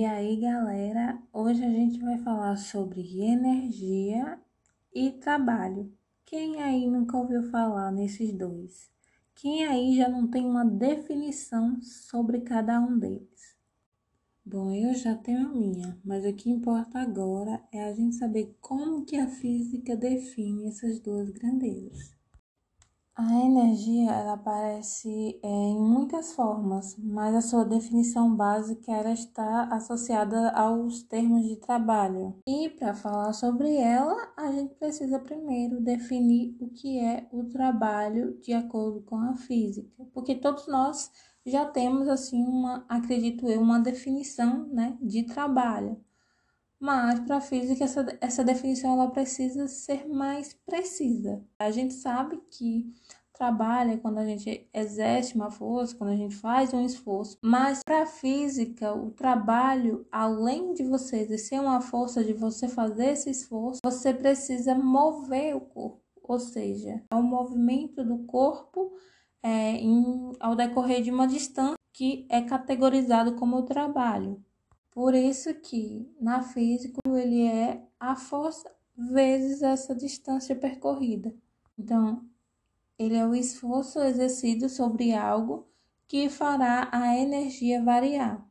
E aí, galera, hoje a gente vai falar sobre energia e trabalho. Quem aí nunca ouviu falar nesses dois? Quem aí já não tem uma definição sobre cada um deles? Bom, eu já tenho a minha, mas o que importa agora é a gente saber como que a física define essas duas grandezas. A energia ela aparece é, em muitas formas, mas a sua definição básica ela está associada aos termos de trabalho. E para falar sobre ela, a gente precisa primeiro definir o que é o trabalho de acordo com a física, porque todos nós já temos assim uma, acredito eu, uma definição, né, de trabalho. Mas para a física essa, essa definição ela precisa ser mais precisa. A gente sabe que trabalho é quando a gente exerce uma força, quando a gente faz um esforço. Mas para a física, o trabalho, além de você exercer uma força, de você fazer esse esforço, você precisa mover o corpo. Ou seja, é o movimento do corpo é, em, ao decorrer de uma distância que é categorizado como trabalho. Por isso que na física ele é a força vezes essa distância percorrida. Então, ele é o esforço exercido sobre algo que fará a energia variar.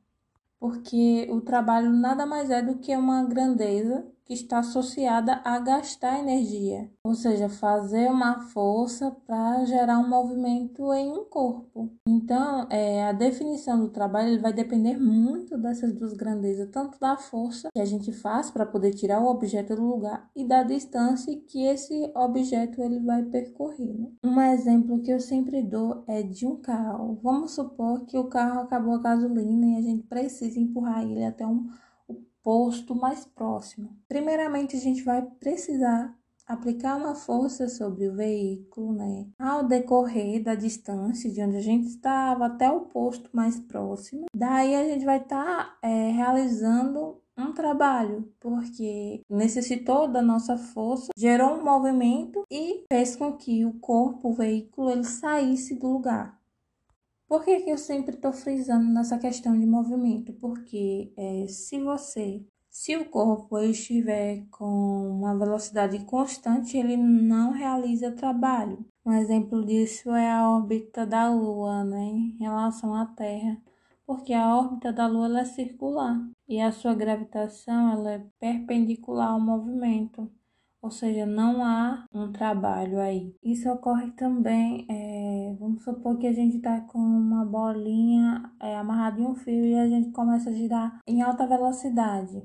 Porque o trabalho nada mais é do que uma grandeza que está associada a gastar energia, ou seja, fazer uma força para gerar um movimento em um corpo. Então, é, a definição do trabalho vai depender muito dessas duas grandezas, tanto da força que a gente faz para poder tirar o objeto do lugar e da distância que esse objeto ele vai percorrer. Né? Um exemplo que eu sempre dou é de um carro. Vamos supor que o carro acabou a gasolina e a gente precisa empurrar ele até um posto mais próximo. Primeiramente, a gente vai precisar aplicar uma força sobre o veículo, né? Ao decorrer da distância de onde a gente estava até o posto mais próximo. Daí a gente vai estar tá, é, realizando um trabalho, porque necessitou da nossa força, gerou um movimento e fez com que o corpo, o veículo, ele saísse do lugar. Por que, que eu sempre estou frisando nessa questão de movimento? Porque é, se você, se o corpo estiver com uma velocidade constante, ele não realiza trabalho. Um exemplo disso é a órbita da Lua, né, em relação à Terra, porque a órbita da Lua é circular e a sua gravitação ela é perpendicular ao movimento ou seja, não há um trabalho aí. Isso ocorre também, é, vamos supor que a gente está com uma bolinha é, amarrada em um fio e a gente começa a girar em alta velocidade.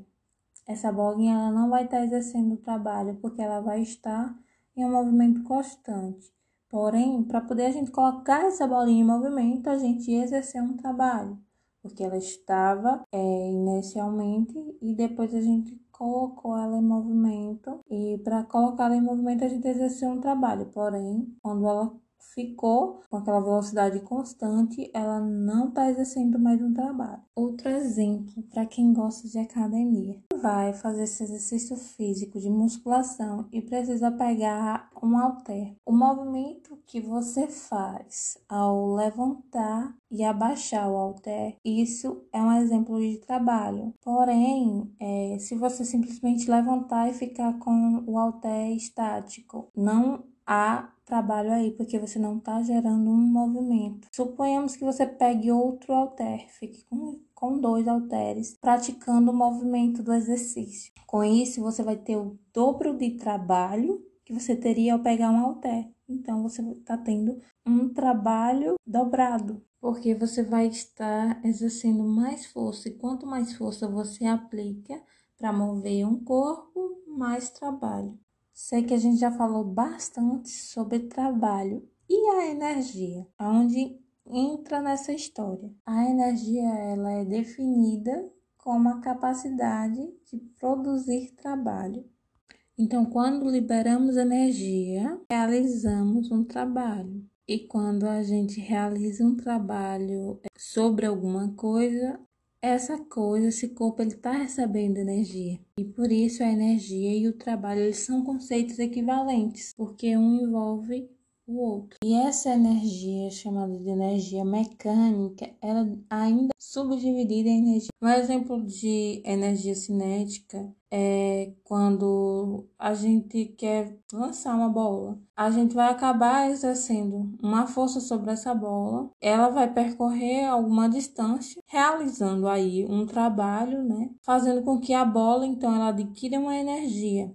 Essa bolinha ela não vai estar tá exercendo o trabalho porque ela vai estar em um movimento constante. Porém, para poder a gente colocar essa bolinha em movimento, a gente exercer um trabalho, porque ela estava é, inicialmente e depois a gente colocou ela em movimento. E para colocar ela em movimento a gente exerceu um trabalho, porém, quando ela ficou com aquela velocidade constante, ela não está exercendo mais um trabalho. Outro exemplo para quem gosta de academia: vai fazer esse exercício físico de musculação e precisa pegar um halter. O movimento que você faz ao levantar e abaixar o halter, isso é um exemplo de trabalho. Porém, é, se você simplesmente levantar e ficar com o halter estático, não há trabalho aí, porque você não está gerando um movimento. Suponhamos que você pegue outro halter, fique com, com dois halteres, praticando o movimento do exercício. Com isso, você vai ter o dobro de trabalho que você teria ao pegar um halter. Então, você está tendo um trabalho dobrado, porque você vai estar exercendo mais força, e quanto mais força você aplica para mover um corpo, mais trabalho. Sei que a gente já falou bastante sobre trabalho e a energia, aonde entra nessa história. A energia ela é definida como a capacidade de produzir trabalho. Então, quando liberamos energia, realizamos um trabalho. E quando a gente realiza um trabalho sobre alguma coisa, essa coisa, esse corpo, ele está recebendo energia. E por isso a energia e o trabalho eles são conceitos equivalentes, porque um envolve o outro. E essa energia, chamada de energia mecânica, ela ainda é subdividida em energia. Um exemplo de energia cinética é quando a gente quer lançar uma bola. A gente vai acabar exercendo uma força sobre essa bola. Ela vai percorrer alguma distância, realizando aí um trabalho, né? Fazendo com que a bola, então, ela adquira uma energia.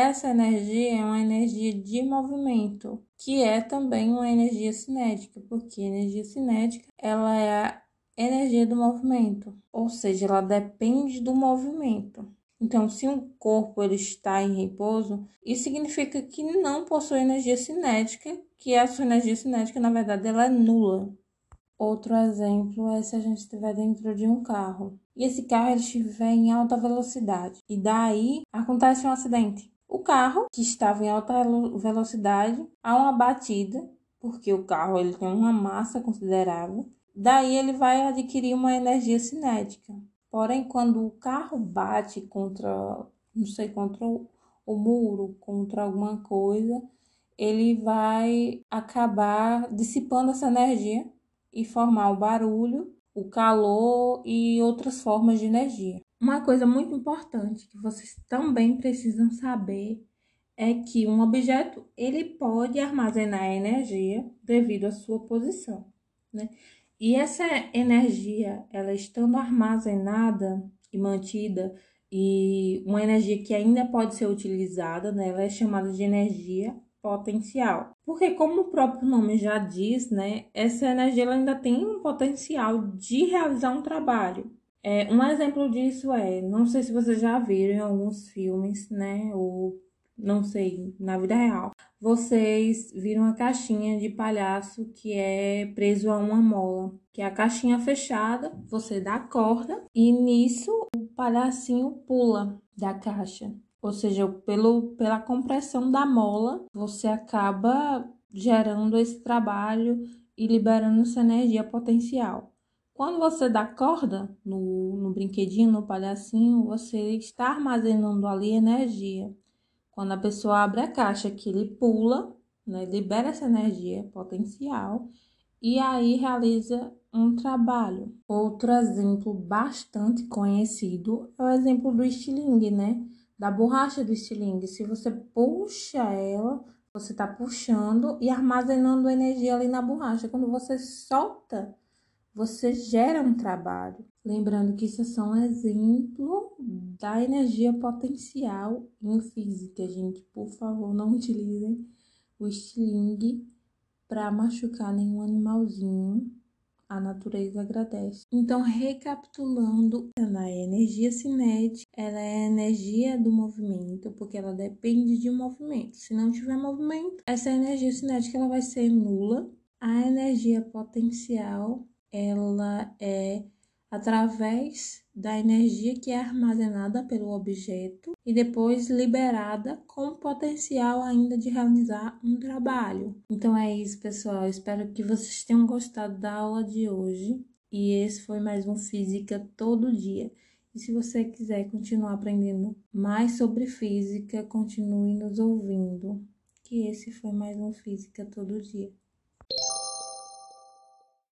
Essa energia é uma energia de movimento, que é também uma energia cinética, porque energia cinética ela é a energia do movimento, ou seja, ela depende do movimento. Então, se um corpo ele está em repouso, isso significa que não possui energia cinética, que a sua energia cinética, na verdade, ela é nula. Outro exemplo é se a gente estiver dentro de um carro e esse carro estiver em alta velocidade e daí acontece um acidente. O carro, que estava em alta velocidade, há uma batida, porque o carro ele tem uma massa considerável, daí ele vai adquirir uma energia cinética. Porém, quando o carro bate contra, não sei, contra o, muro, contra alguma coisa, ele vai acabar dissipando essa energia e formar o barulho, o calor e outras formas de energia. Uma coisa muito importante que vocês também precisam saber é que um objeto ele pode armazenar energia devido à sua posição, né? E essa energia, ela estando armazenada e mantida e uma energia que ainda pode ser utilizada, né? Ela é chamada de energia potencial. Porque como o próprio nome já diz, né, essa energia ela ainda tem um potencial de realizar um trabalho. É, um exemplo disso é, não sei se vocês já viram em alguns filmes, né? Ou não sei, na vida real. Vocês viram a caixinha de palhaço que é preso a uma mola, que é a caixinha fechada, você dá a corda e nisso o palhacinho pula da caixa. Ou seja, pelo, pela compressão da mola, você acaba gerando esse trabalho e liberando essa energia potencial. Quando você dá corda no, no brinquedinho, no palhacinho, você está armazenando ali energia. Quando a pessoa abre a caixa, que ele pula, né, libera essa energia potencial e aí realiza um trabalho. Outro exemplo bastante conhecido é o exemplo do estilingue, né? Da borracha do estilingue. Se você puxa ela, você está puxando e armazenando energia ali na borracha. Quando você solta, você gera um trabalho. Lembrando que isso é só um exemplo da energia potencial em física, gente. Por favor, não utilizem o estilingue para machucar nenhum animalzinho. A natureza agradece. Então, recapitulando, a energia cinética, ela é energia do movimento, porque ela depende de um movimento. Se não tiver movimento, essa energia cinética ela vai ser nula. A energia potencial ela é através da energia que é armazenada pelo objeto e depois liberada com potencial ainda de realizar um trabalho. Então é isso, pessoal. Espero que vocês tenham gostado da aula de hoje. E esse foi mais um Física Todo Dia. E se você quiser continuar aprendendo mais sobre física, continue nos ouvindo. Que esse foi mais um Física Todo Dia.